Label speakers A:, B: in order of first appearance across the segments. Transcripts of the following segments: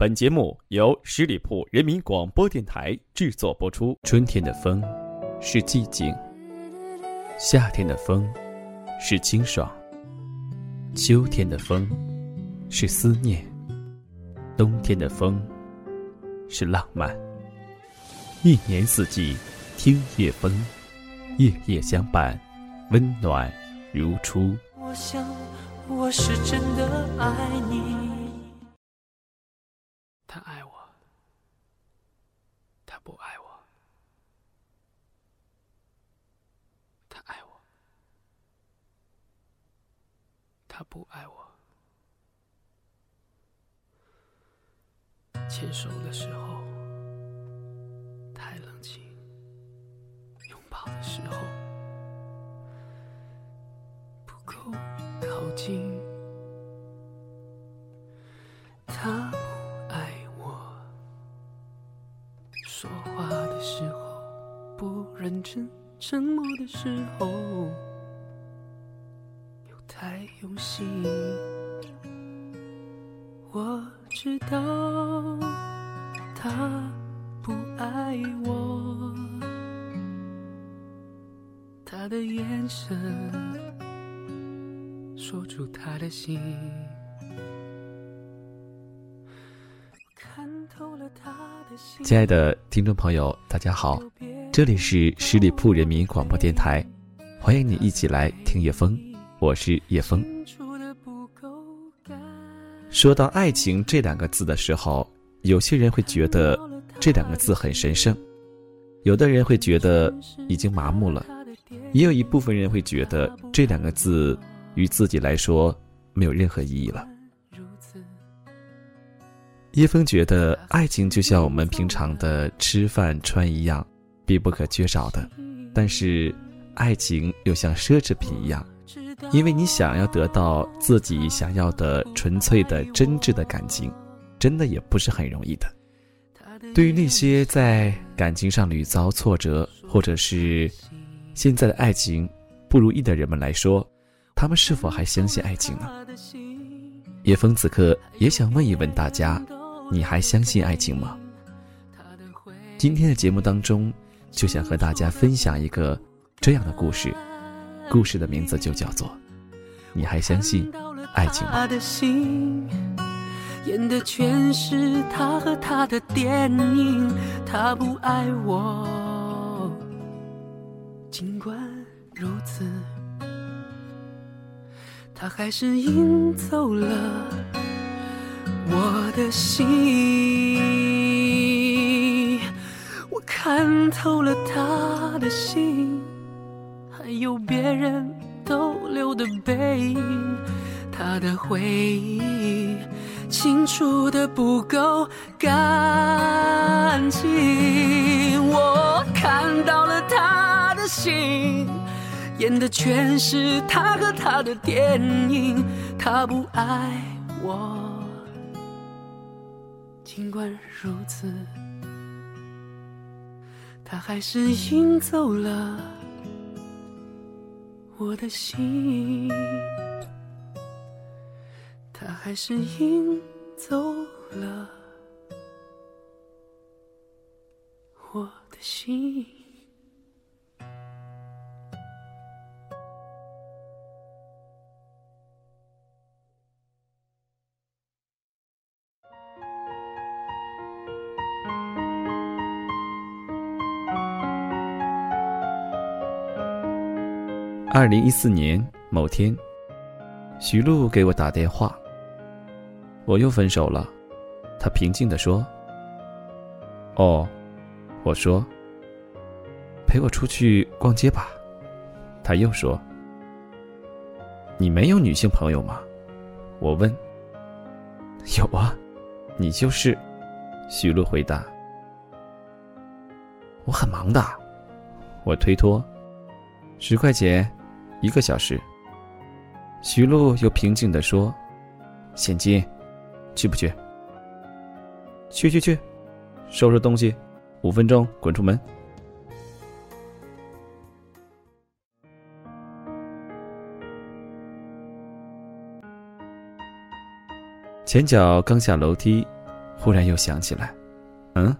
A: 本节目由十里铺人民广播电台制作播出。春天的风是寂静，夏天的风是清爽，秋天的风是思念，冬天的风是浪漫。一年四季，听夜风，夜夜相伴，温暖如初。
B: 我想，我是真的爱你。
C: 他爱我，他不爱我；他爱我，他不爱我。牵手的时候太冷清，拥抱的时候不够靠近。认真，沉默的时候又太用心。我知道他不爱我，他的眼神说出他的心。
A: 亲爱的听众朋友，大家好，这里是十里铺人民广播电台，欢迎你一起来听叶风，我是叶风。说到爱情这两个字的时候，有些人会觉得这两个字很神圣，有的人会觉得已经麻木了，也有一部分人会觉得这两个字与自己来说没有任何意义了。叶枫觉得，爱情就像我们平常的吃饭穿一样，必不可缺少的。但是，爱情又像奢侈品一样，因为你想要得到自己想要的纯粹的真挚的感情，真的也不是很容易的。对于那些在感情上屡遭挫折，或者是现在的爱情不如意的人们来说，他们是否还相信爱情呢？叶枫此刻也想问一问大家。你还相信爱情吗？今天的节目当中，就想和大家分享一个这样的故事，故事的名字就叫做《你还相信爱情吗》。
B: 演的全是他和他的电影，他不爱我，尽管如此，他还是赢走了。我的心，看透了他的心，还有别人逗留的背影，他的回忆清楚的不够干净。我看到了他的心，演的全是他和他的电影，他不爱我。尽管如此，他还是赢走了我的心，他还是赢走了我的心。
A: 二零一四年某天，徐璐给我打电话。我又分手了，他平静地说：“哦。”我说：“陪我出去逛街吧。”他又说：“你没有女性朋友吗？”我问：“有啊，你就是。”徐璐回答：“我很忙的。”我推脱：“十块钱。”一个小时，徐璐又平静地说：“现金，去不去？去去去，收拾东西，五分钟滚出门。” 前脚刚下楼梯，忽然又想起来，嗯，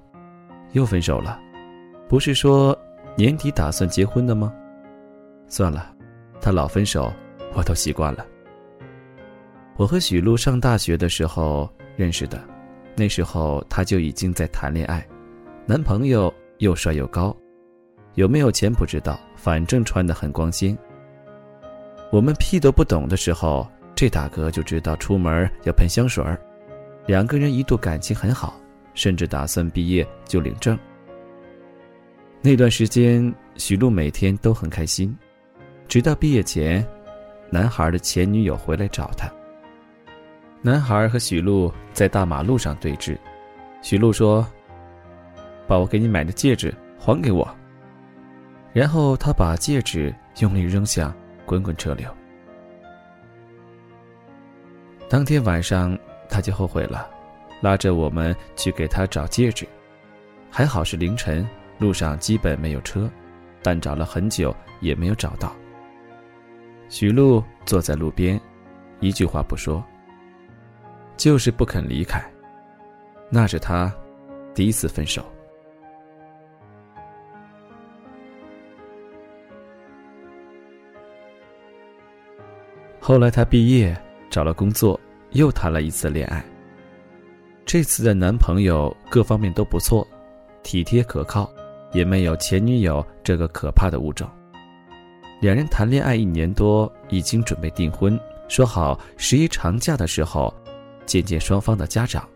A: 又分手了，不是说年底打算结婚的吗？算了，他老分手，我都习惯了。我和许璐上大学的时候认识的，那时候他就已经在谈恋爱，男朋友又帅又高，有没有钱不知道，反正穿得很光鲜。我们屁都不懂的时候，这大哥就知道出门要喷香水儿，两个人一度感情很好，甚至打算毕业就领证。那段时间，许璐每天都很开心。直到毕业前，男孩的前女友回来找他。男孩和许璐在大马路上对峙，许璐说：“把我给你买的戒指还给我。”然后他把戒指用力扔向滚滚车流。当天晚上他就后悔了，拉着我们去给他找戒指。还好是凌晨，路上基本没有车，但找了很久也没有找到。许璐坐在路边，一句话不说，就是不肯离开。那是他第一次分手。后来他毕业，找了工作，又谈了一次恋爱。这次的男朋友各方面都不错，体贴可靠，也没有前女友这个可怕的物种。两人谈恋爱一年多，已经准备订婚，说好十一长假的时候见见双方的家长。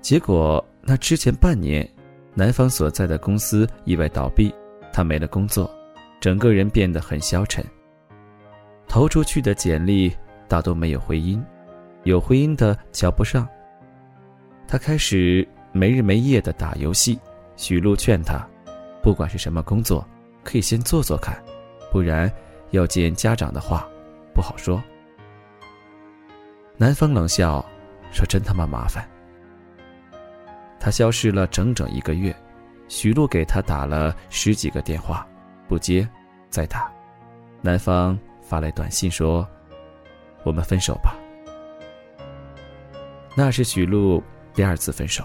A: 结果那之前半年，男方所在的公司意外倒闭，他没了工作，整个人变得很消沉。投出去的简历大多没有回音，有回音的瞧不上。他开始没日没夜的打游戏。许璐劝他，不管是什么工作，可以先做做看。不然，要见家长的话，不好说。男方冷笑，说：“真他妈麻烦。”他消失了整整一个月，许璐给他打了十几个电话，不接，再打。男方发来短信说：“我们分手吧。”那是许璐第二次分手。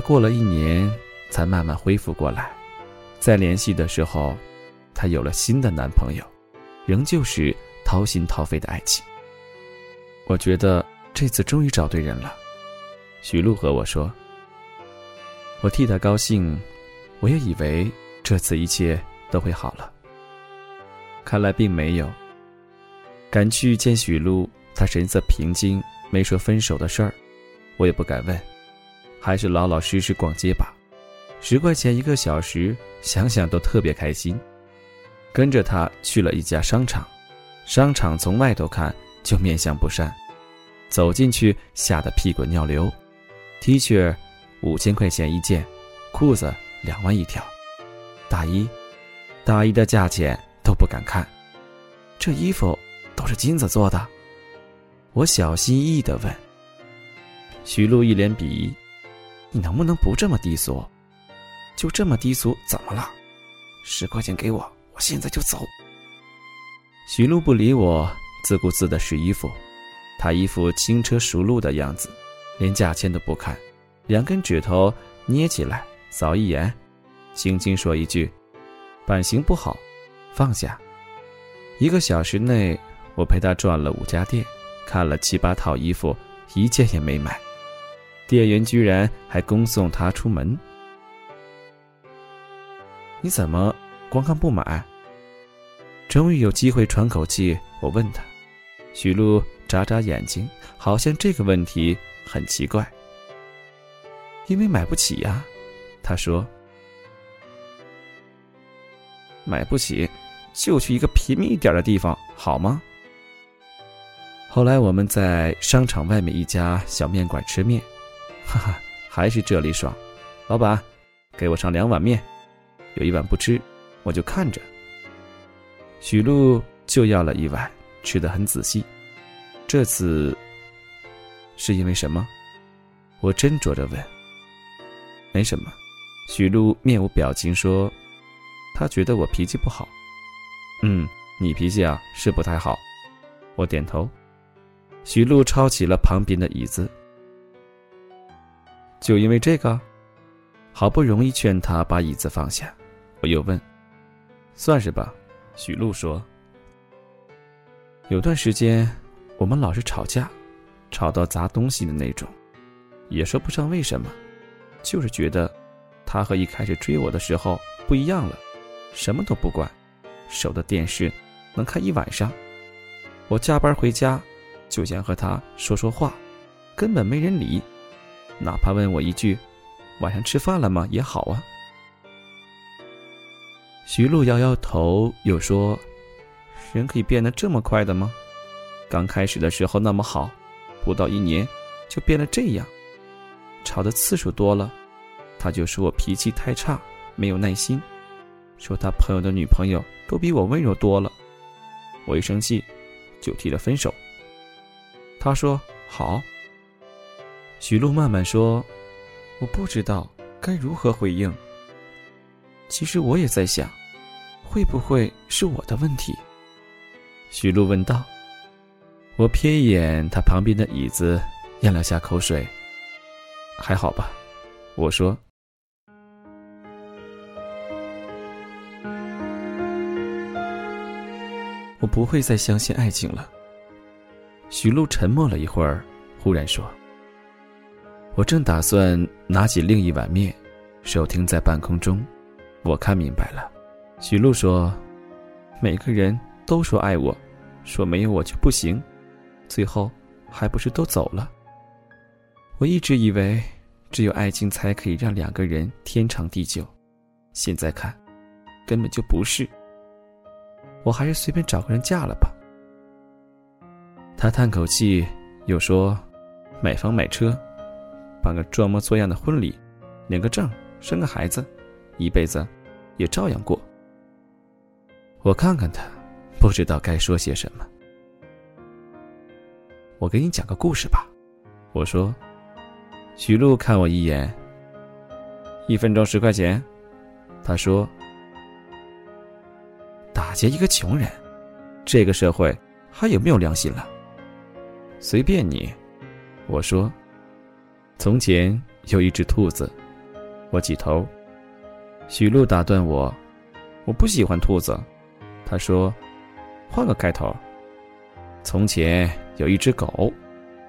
A: 过了一年才慢慢恢复过来，再联系的时候，他有了新的男朋友，仍旧是掏心掏肺的爱情。我觉得这次终于找对人了，许璐和我说。我替他高兴，我也以为这次一切都会好了。看来并没有。赶去见许璐，她神色平静，没说分手的事儿，我也不敢问。还是老老实实逛街吧，十块钱一个小时，想想都特别开心。跟着他去了一家商场，商场从外头看就面相不善，走进去吓得屁滚尿流。T 恤五千块钱一件，裤子两万一条，大衣，大衣的价钱都不敢看。这衣服都是金子做的？我小心翼翼地问。徐璐一脸鄙夷。你能不能不这么低俗？就这么低俗，怎么了？十块钱给我，我现在就走。许璐不理我，自顾自的试衣服，他一副轻车熟路的样子，连价钱都不看，两根指头捏起来，扫一眼，轻轻说一句：“版型不好，放下。”一个小时内，我陪他转了五家店，看了七八套衣服，一件也没买。店员居然还恭送他出门，你怎么光看不买？终于有机会喘口气，我问他。许露眨眨眼睛，好像这个问题很奇怪。因为买不起呀，他说。买不起，就去一个平民一点的地方好吗？后来我们在商场外面一家小面馆吃面。哈哈，还是这里爽，老板，给我上两碗面，有一碗不吃，我就看着。许璐就要了一碗，吃的很仔细。这次是因为什么？我斟酌着问：“没什么。”许露面无表情说：“他觉得我脾气不好。”“嗯，你脾气啊是不太好。”我点头。许露抄起了旁边的椅子。就因为这个，好不容易劝他把椅子放下，我又问：“算是吧。”许露说：“有段时间，我们老是吵架，吵到砸东西的那种，也说不上为什么，就是觉得他和一开始追我的时候不一样了，什么都不管，守着电视能看一晚上。我加班回家，就想和他说说话，根本没人理，哪怕问我一句‘晚上吃饭了吗’也好啊。”徐璐摇摇头，又说：“人可以变得这么快的吗？刚开始的时候那么好，不到一年就变得这样。吵的次数多了，他就说我脾气太差，没有耐心，说他朋友的女朋友都比我温柔多了。我一生气，就提了分手。他说好。”徐璐慢慢说：“我不知道该如何回应。其实我也在想。”会不会是我的问题？徐璐问道。我瞥一眼他旁边的椅子，咽了下口水。还好吧，我说。我不会再相信爱情了。徐璐沉默了一会儿，忽然说：“我正打算拿起另一碗面，手停在半空中，我看明白了。”许露说：“每个人都说爱我，说没有我就不行，最后还不是都走了。我一直以为只有爱情才可以让两个人天长地久，现在看，根本就不是。我还是随便找个人嫁了吧。”他叹口气，又说：“买房买车，办个装模作样的婚礼，领个证，生个孩子，一辈子也照样过。”我看看他，不知道该说些什么。我给你讲个故事吧，我说。许璐看我一眼。一分钟十块钱，他说。打劫一个穷人，这个社会还有没有良心了？随便你，我说。从前有一只兔子，我起头。许璐打断我，我不喜欢兔子。他说：“换个开头。”从前有一只狗，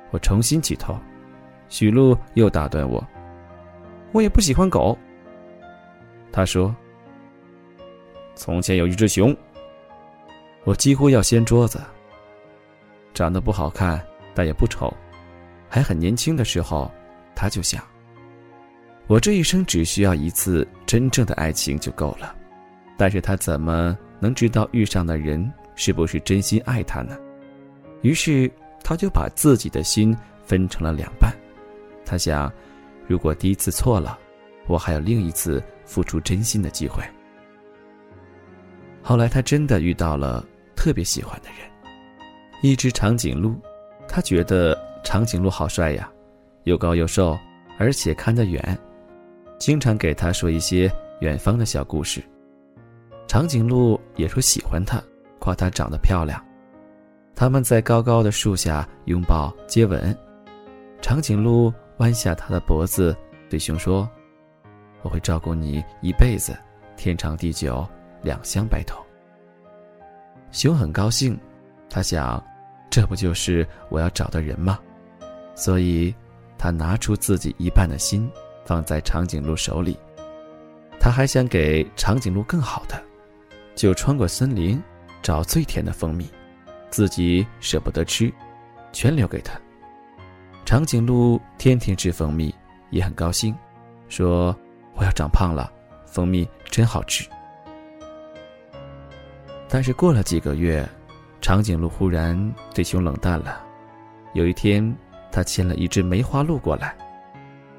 A: 我重新起头。许璐又打断我：“我也不喜欢狗。”他说：“从前有一只熊。”我几乎要掀桌子。长得不好看，但也不丑，还很年轻的时候，他就想：我这一生只需要一次真正的爱情就够了。但是他怎么？能知道遇上的人是不是真心爱他呢？于是他就把自己的心分成了两半。他想，如果第一次错了，我还有另一次付出真心的机会。后来他真的遇到了特别喜欢的人，一只长颈鹿。他觉得长颈鹿好帅呀，又高又瘦，而且看得远，经常给他说一些远方的小故事。长颈鹿也说喜欢他，夸他长得漂亮。他们在高高的树下拥抱接吻。长颈鹿弯下它的脖子，对熊说：“我会照顾你一辈子，天长地久，两相白头。”熊很高兴，他想，这不就是我要找的人吗？所以，他拿出自己一半的心，放在长颈鹿手里。他还想给长颈鹿更好的。就穿过森林，找最甜的蜂蜜，自己舍不得吃，全留给他。长颈鹿天天吃蜂蜜，也很高兴，说：“我要长胖了，蜂蜜真好吃。”但是过了几个月，长颈鹿忽然对熊冷淡了。有一天，他牵了一只梅花鹿过来，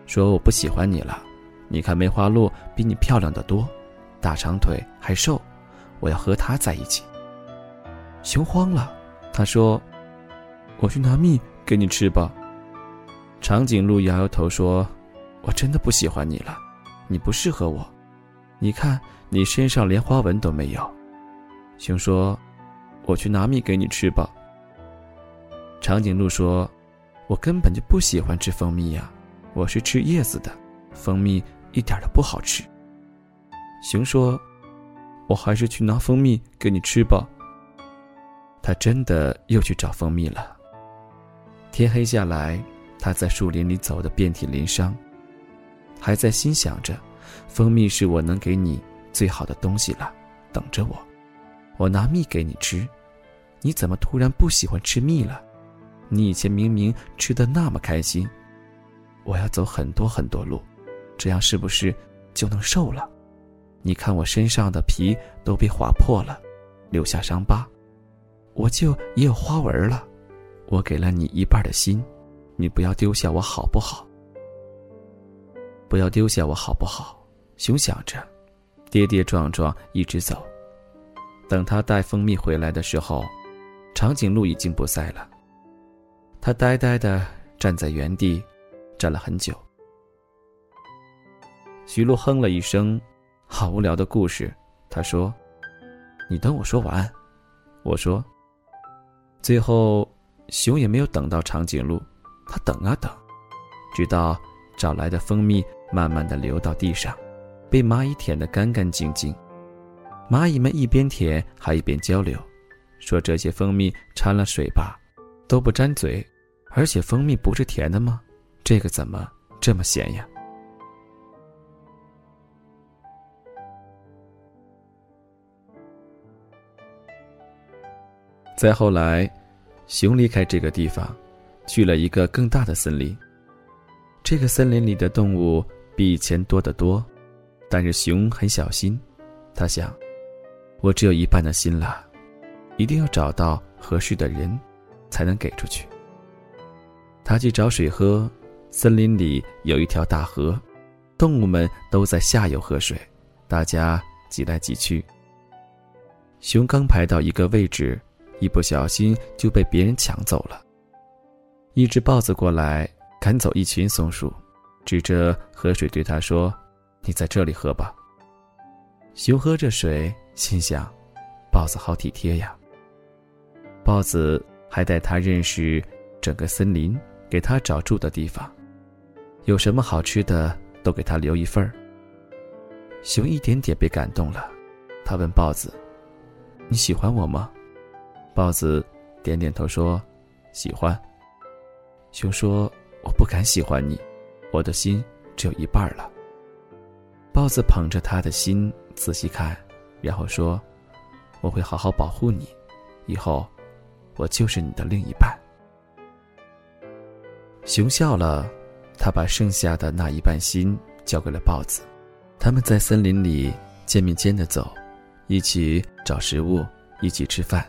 A: 说：“我不喜欢你了，你看梅花鹿比你漂亮的多，大长腿还瘦。”我要和它在一起。熊慌了，他说：“我去拿蜜给你吃吧。”长颈鹿摇摇头说：“我真的不喜欢你了，你不适合我。你看，你身上连花纹都没有。”熊说：“我去拿蜜给你吃吧。”长颈鹿说：“我根本就不喜欢吃蜂蜜呀，我是吃叶子的，蜂蜜一点都不好吃。”熊说：“我还是去拿蜂蜜给你吃吧。”他真的又去找蜂蜜了。天黑下来，他在树林里走得遍体鳞伤，还在心想着：“蜂蜜是我能给你最好的东西了，等着我，我拿蜜给你吃。你怎么突然不喜欢吃蜜了？你以前明明吃的那么开心。我要走很多很多路，这样是不是就能瘦了？你看我身上的皮都被划破了，留下伤疤。”我就也有花纹了，我给了你一半的心，你不要丢下我好不好？不要丢下我好不好？熊想着，跌跌撞撞一直走。等他带蜂蜜回来的时候，长颈鹿已经不在了。他呆呆的站在原地，站了很久。徐璐哼了一声：“好无聊的故事。”他说：“你等我说完。”我说。最后，熊也没有等到长颈鹿，他等啊等，直到找来的蜂蜜慢慢的流到地上，被蚂蚁舔得干干净净。蚂蚁们一边舔还一边交流，说这些蜂蜜掺了水吧，都不沾嘴，而且蜂蜜不是甜的吗？这个怎么这么咸呀？再后来，熊离开这个地方，去了一个更大的森林。这个森林里的动物比以前多得多，但是熊很小心。他想，我只有一半的心了，一定要找到合适的人，才能给出去。他去找水喝，森林里有一条大河，动物们都在下游喝水，大家挤来挤去。熊刚排到一个位置。一不小心就被别人抢走了。一只豹子过来赶走一群松鼠，指着河水对他说：“你在这里喝吧。”熊喝着水，心想：“豹子好体贴呀。”豹子还带他认识整个森林，给他找住的地方，有什么好吃的都给他留一份儿。熊一点点被感动了，他问豹子：“你喜欢我吗？”豹子点点头说：“喜欢。”熊说：“我不敢喜欢你，我的心只有一半了。”豹子捧着他的心仔细看，然后说：“我会好好保护你，以后我就是你的另一半。”熊笑了，他把剩下的那一半心交给了豹子。他们在森林里肩并肩的走，一起找食物，一起吃饭。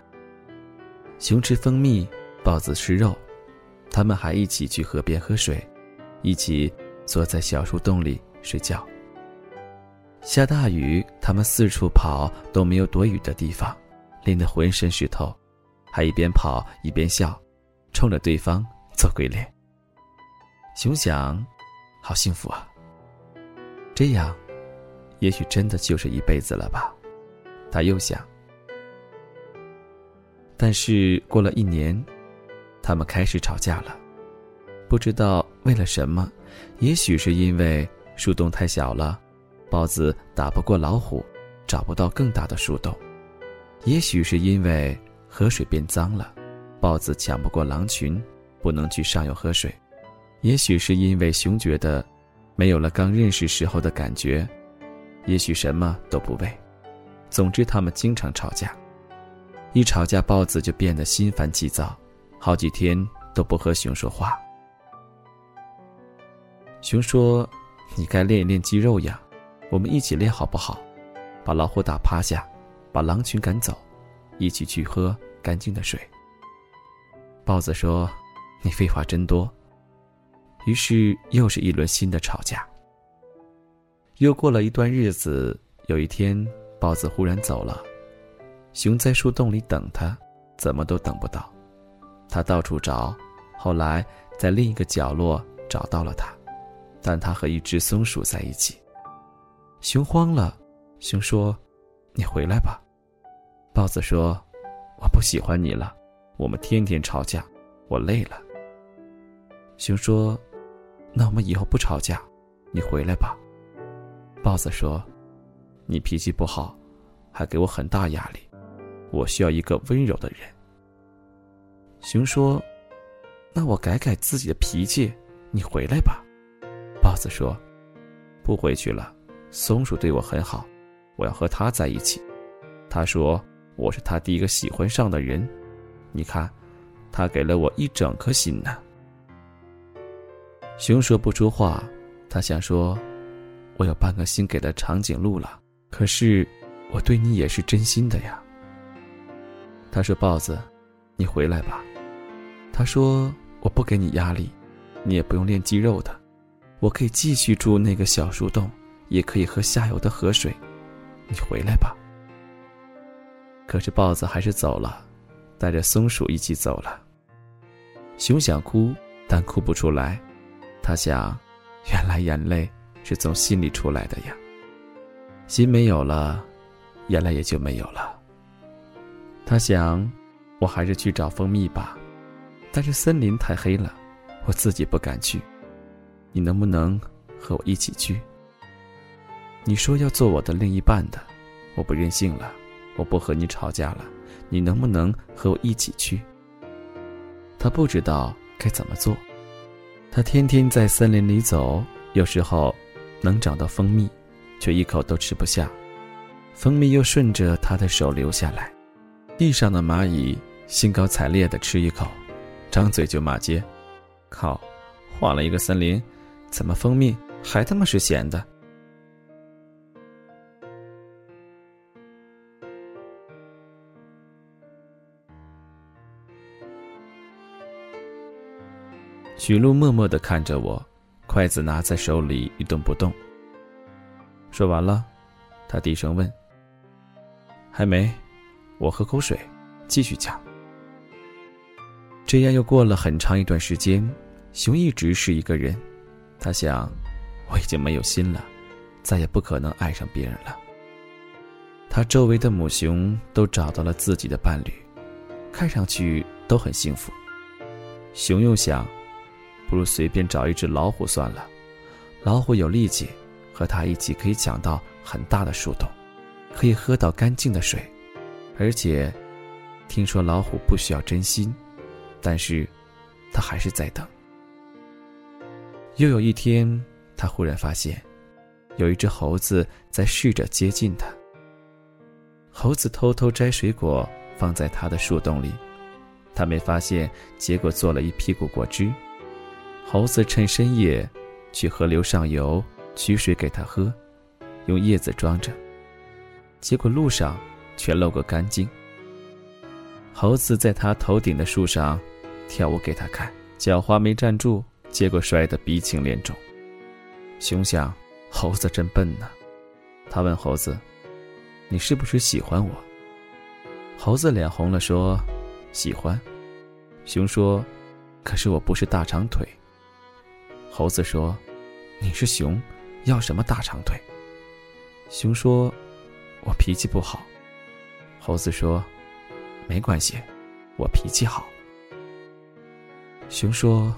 A: 熊吃蜂蜜，豹子吃肉，他们还一起去河边喝水，一起坐在小树洞里睡觉。下大雨，他们四处跑都没有躲雨的地方，淋得浑身湿透，还一边跑一边笑，冲着对方做鬼脸。熊想，好幸福啊！这样，也许真的就是一辈子了吧？他又想。但是过了一年，他们开始吵架了，不知道为了什么，也许是因为树洞太小了，豹子打不过老虎，找不到更大的树洞；也许是因为河水变脏了，豹子抢不过狼群，不能去上游喝水；也许是因为熊觉得没有了刚认识时候的感觉；也许什么都不为。总之，他们经常吵架。一吵架，豹子就变得心烦气躁，好几天都不和熊说话。熊说：“你该练一练肌肉呀，我们一起练好不好？把老虎打趴下，把狼群赶走，一起去喝干净的水。”豹子说：“你废话真多。”于是又是一轮新的吵架。又过了一段日子，有一天，豹子忽然走了。熊在树洞里等他，怎么都等不到。他到处找，后来在另一个角落找到了它，但它和一只松鼠在一起。熊慌了，熊说：“你回来吧。”豹子说：“我不喜欢你了，我们天天吵架，我累了。”熊说：“那我们以后不吵架，你回来吧。”豹子说：“你脾气不好，还给我很大压力，我需要一个温柔的人。”熊说：“那我改改自己的脾气，你回来吧。”豹子说：“不回去了，松鼠对我很好，我要和它在一起。他说我是他第一个喜欢上的人，你看，他给了我一整颗心呢。”熊说不出话，他想说：“我有半个心给了长颈鹿了，可是我对你也是真心的呀。”他说：“豹子，你回来吧。”他说：“我不给你压力，你也不用练肌肉的，我可以继续住那个小树洞，也可以喝下游的河水。你回来吧。”可是豹子还是走了，带着松鼠一起走了。熊想哭，但哭不出来。他想，原来眼泪是从心里出来的呀。心没有了，眼泪也就没有了。他想，我还是去找蜂蜜吧。但是森林太黑了，我自己不敢去。你能不能和我一起去？你说要做我的另一半的，我不任性了，我不和你吵架了。你能不能和我一起去？他不知道该怎么做。他天天在森林里走，有时候能找到蜂蜜，却一口都吃不下。蜂蜜又顺着他的手流下来，地上的蚂蚁兴高采烈地吃一口。张嘴就骂街，靠！换了一个森林，怎么蜂蜜还他妈是咸的？许露默默的看着我，筷子拿在手里一动不动。说完了，他低声问：“还没？我喝口水，继续讲。”这样又过了很长一段时间，熊一直是一个人。他想，我已经没有心了，再也不可能爱上别人了。他周围的母熊都找到了自己的伴侣，看上去都很幸福。熊又想，不如随便找一只老虎算了。老虎有力气，和它一起可以抢到很大的树洞，可以喝到干净的水，而且，听说老虎不需要真心。但是，他还是在等。又有一天，他忽然发现，有一只猴子在试着接近他。猴子偷偷摘水果放在他的树洞里，他没发现，结果做了一屁股果汁。猴子趁深夜去河流上游取水给他喝，用叶子装着，结果路上全漏个干净。猴子在他头顶的树上。跳舞给他看，脚滑没站住，结果摔得鼻青脸肿。熊想，猴子真笨呐。他问猴子：“你是不是喜欢我？”猴子脸红了，说：“喜欢。”熊说：“可是我不是大长腿。”猴子说：“你是熊，要什么大长腿？”熊说：“我脾气不好。”猴子说：“没关系，我脾气好。”熊说：“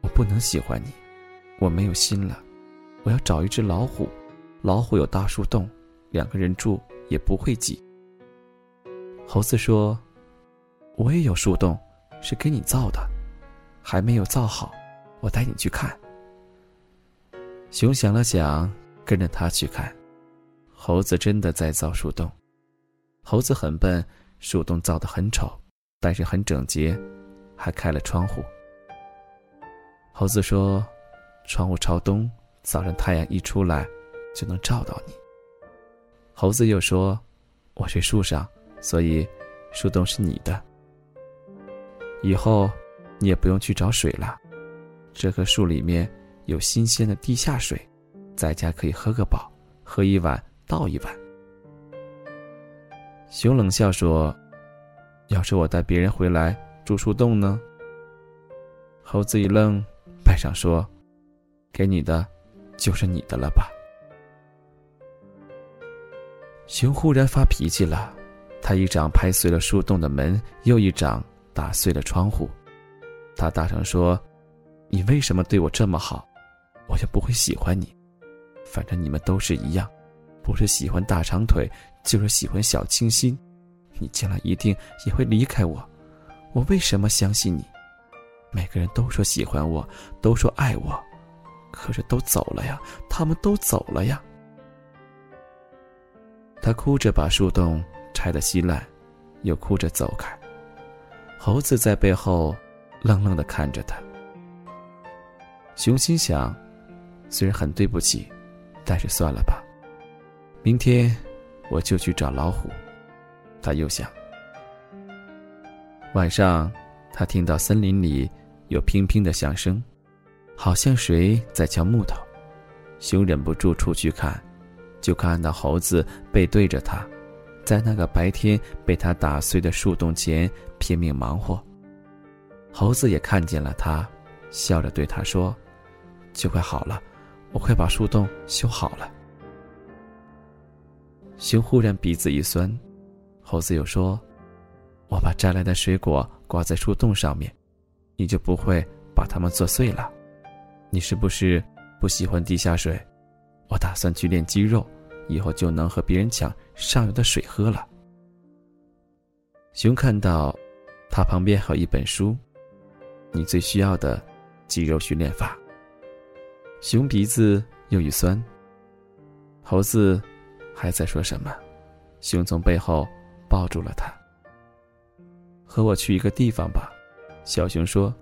A: 我不能喜欢你，我没有心了。我要找一只老虎，老虎有大树洞，两个人住也不会挤。”猴子说：“我也有树洞，是给你造的，还没有造好，我带你去看。”熊想了想，跟着他去看。猴子真的在造树洞。猴子很笨，树洞造的很丑，但是很整洁，还开了窗户。猴子说：“窗户朝东，早上太阳一出来，就能照到你。”猴子又说：“我睡树上，所以树洞是你的。以后你也不用去找水了，这棵树里面有新鲜的地下水，在家可以喝个饱，喝一碗倒一碗。”熊冷笑说：“要是我带别人回来住树洞呢？”猴子一愣。拜上说：“给你的就是你的了吧。熊忽然发脾气了，他一掌拍碎了树洞的门，又一掌打碎了窗户。他大声说：“你为什么对我这么好？我就不会喜欢你。反正你们都是一样，不是喜欢大长腿，就是喜欢小清新。你将来一定也会离开我，我为什么相信你？每个人都说喜欢我，都说爱我，可是都走了呀，他们都走了呀。”他哭着把树洞拆得稀烂，又哭着走开。猴子在背后愣愣地看着他。熊心想，虽然很对不起，但是算了吧。明天我就去找老虎。他又想。晚上，他听到森林里有乒乒的响声，好像谁在敲木头。熊忍不住出去看。就看到猴子背对着他，在那个白天被他打碎的树洞前拼命忙活。猴子也看见了他，笑着对他说：“就快好了，我快把树洞修好了。”熊忽然鼻子一酸，猴子又说：“我把摘来的水果挂在树洞上面，你就不会把它们做碎了。你是不是不喜欢地下水？我打算去练肌肉。”以后就能和别人抢上游的水喝了。熊看到，他旁边还有一本书，你最需要的肌肉训练法。熊鼻子又一酸。猴子还在说什么？熊从背后抱住了他。和我去一个地方吧，小熊说。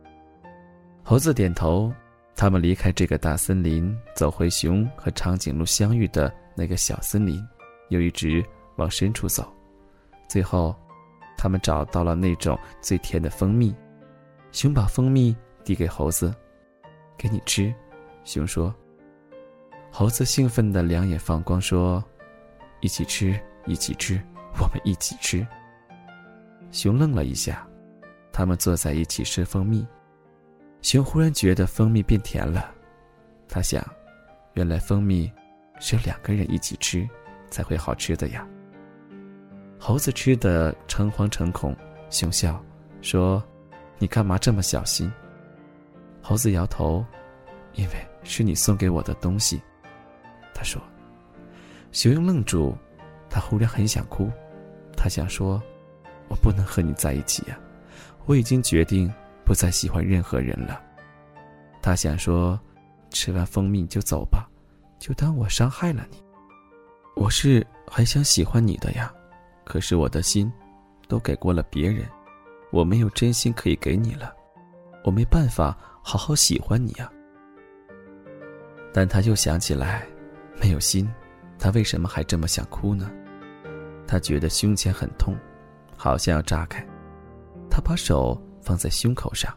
A: 猴子点头。他们离开这个大森林，走回熊和长颈鹿相遇的。那个小森林，又一直往深处走，最后，他们找到了那种最甜的蜂蜜。熊把蜂蜜递给猴子，给你吃。熊说。猴子兴奋的两眼放光，说：“一起吃，一起吃，我们一起吃。”熊愣了一下，他们坐在一起吃蜂蜜。熊忽然觉得蜂蜜变甜了，他想，原来蜂蜜。是两个人一起吃，才会好吃的呀。猴子吃的诚惶诚恐，熊笑说：“你干嘛这么小心？”猴子摇头：“因为是你送给我的东西。”他说。熊又愣住，他忽然很想哭，他想说：“我不能和你在一起呀，我已经决定不再喜欢任何人了。”他想说：“吃完蜂蜜就走吧。”就当我伤害了你，我是很想喜欢你的呀，可是我的心都给过了别人，我没有真心可以给你了，我没办法好好喜欢你呀。但他又想起来，没有心，他为什么还这么想哭呢？他觉得胸前很痛，好像要炸开，他把手放在胸口上，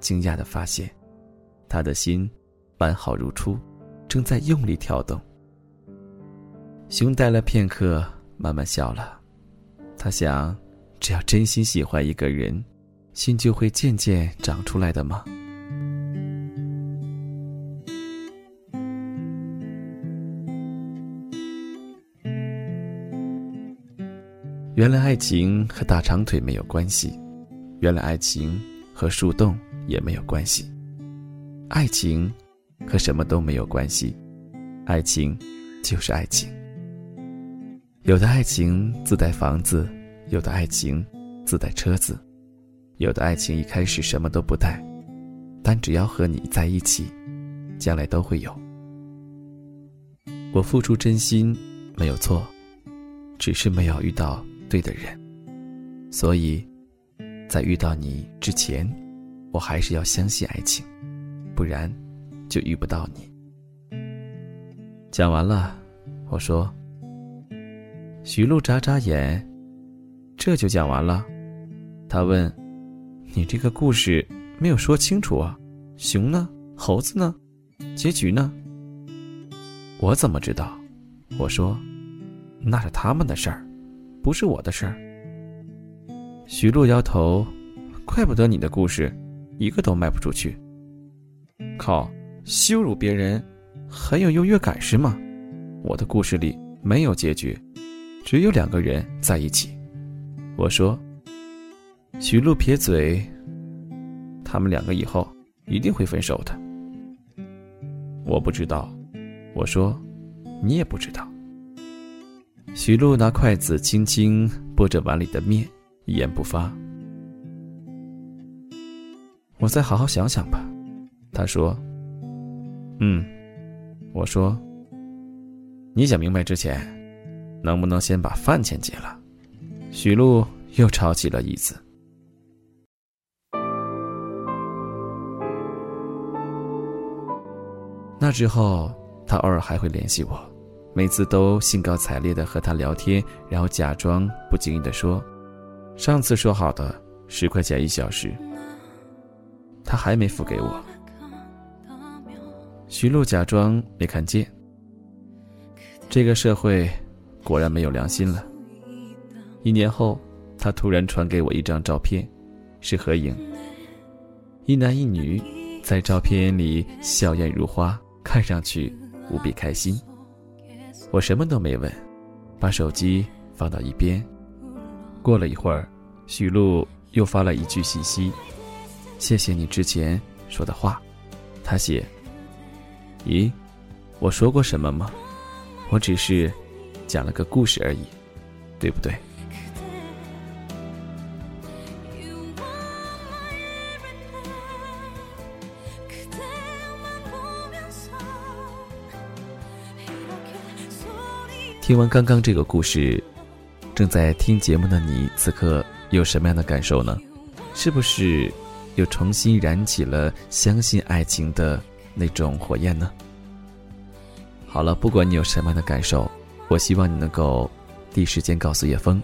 A: 惊讶的发现，他的心完好如初。正在用力跳动。熊呆了片刻，慢慢笑了。他想，只要真心喜欢一个人，心就会渐渐长出来的吗？原来爱情和大长腿没有关系，原来爱情和树洞也没有关系，爱情。和什么都没有关系，爱情就是爱情。有的爱情自带房子，有的爱情自带车子，有的爱情一开始什么都不带，但只要和你在一起，将来都会有。我付出真心没有错，只是没有遇到对的人，所以，在遇到你之前，我还是要相信爱情，不然。就遇不到你。讲完了，我说。徐璐眨眨眼，这就讲完了。他问：“你这个故事没有说清楚啊？熊呢？猴子呢？结局呢？”我怎么知道？我说：“那是他们的事儿，不是我的事儿。”徐璐摇头，怪不得你的故事一个都卖不出去。靠！羞辱别人很有优越感是吗？我的故事里没有结局，只有两个人在一起。我说。徐璐撇嘴，他们两个以后一定会分手的。我不知道，我说，你也不知道。许露拿筷子轻轻拨着碗里的面，一言不发。我再好好想想吧，他说。嗯，我说。你想明白之前，能不能先把饭钱结了？许露又抄起了椅子。那之后，他偶尔还会联系我，每次都兴高采烈的和他聊天，然后假装不经意的说：“上次说好的十块钱一小时，他还没付给我。”徐璐假装没看见。这个社会果然没有良心了。一年后，他突然传给我一张照片，是合影，一男一女在照片里笑靥如花。看上去无比开心，我什么都没问，把手机放到一边。过了一会儿，许璐又发了一句信息：“谢谢你之前说的话。”他写：“咦，我说过什么吗？我只是讲了个故事而已，对不对？”听完刚刚这个故事，正在听节目的你，此刻有什么样的感受呢？是不是又重新燃起了相信爱情的那种火焰呢？好了，不管你有什么样的感受，我希望你能够第一时间告诉叶枫，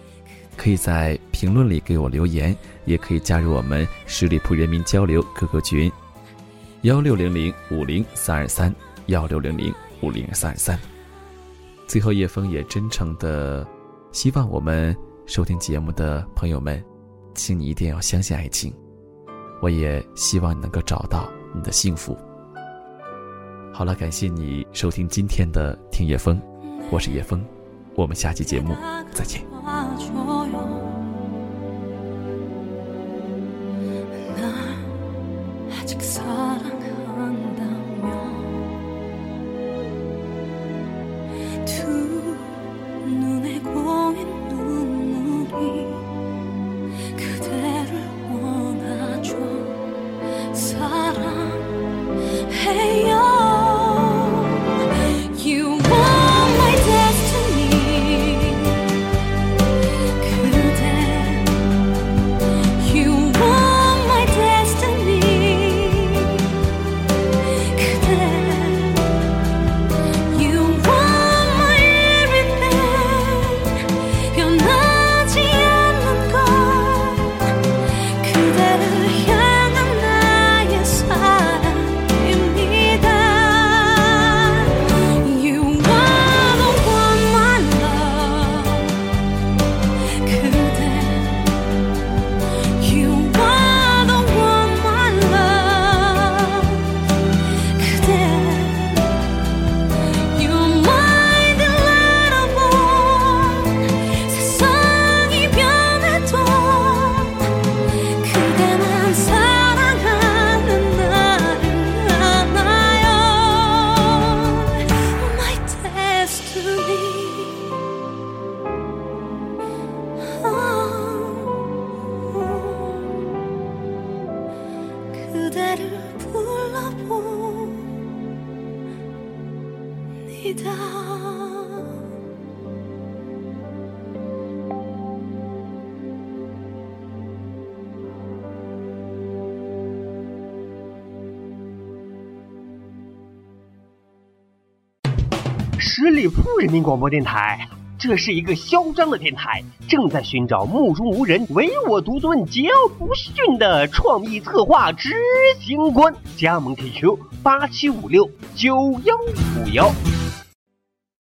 A: 可以在评论里给我留言，也可以加入我们十里铺人民交流 QQ 群：幺六零零五零三二三幺六零零五零三二三。最后，叶枫也真诚的希望我们收听节目的朋友们，请你一定要相信爱情。我也希望你能够找到你的幸福。好了，感谢你收听今天的听叶枫，我是叶枫，我们下期节目再见。
D: 人民广播电台，这是一个嚣张的电台，正在寻找目中无人、唯我独尊、桀骜不驯的创意策划执行官。加盟 QQ 八七五六九幺五幺。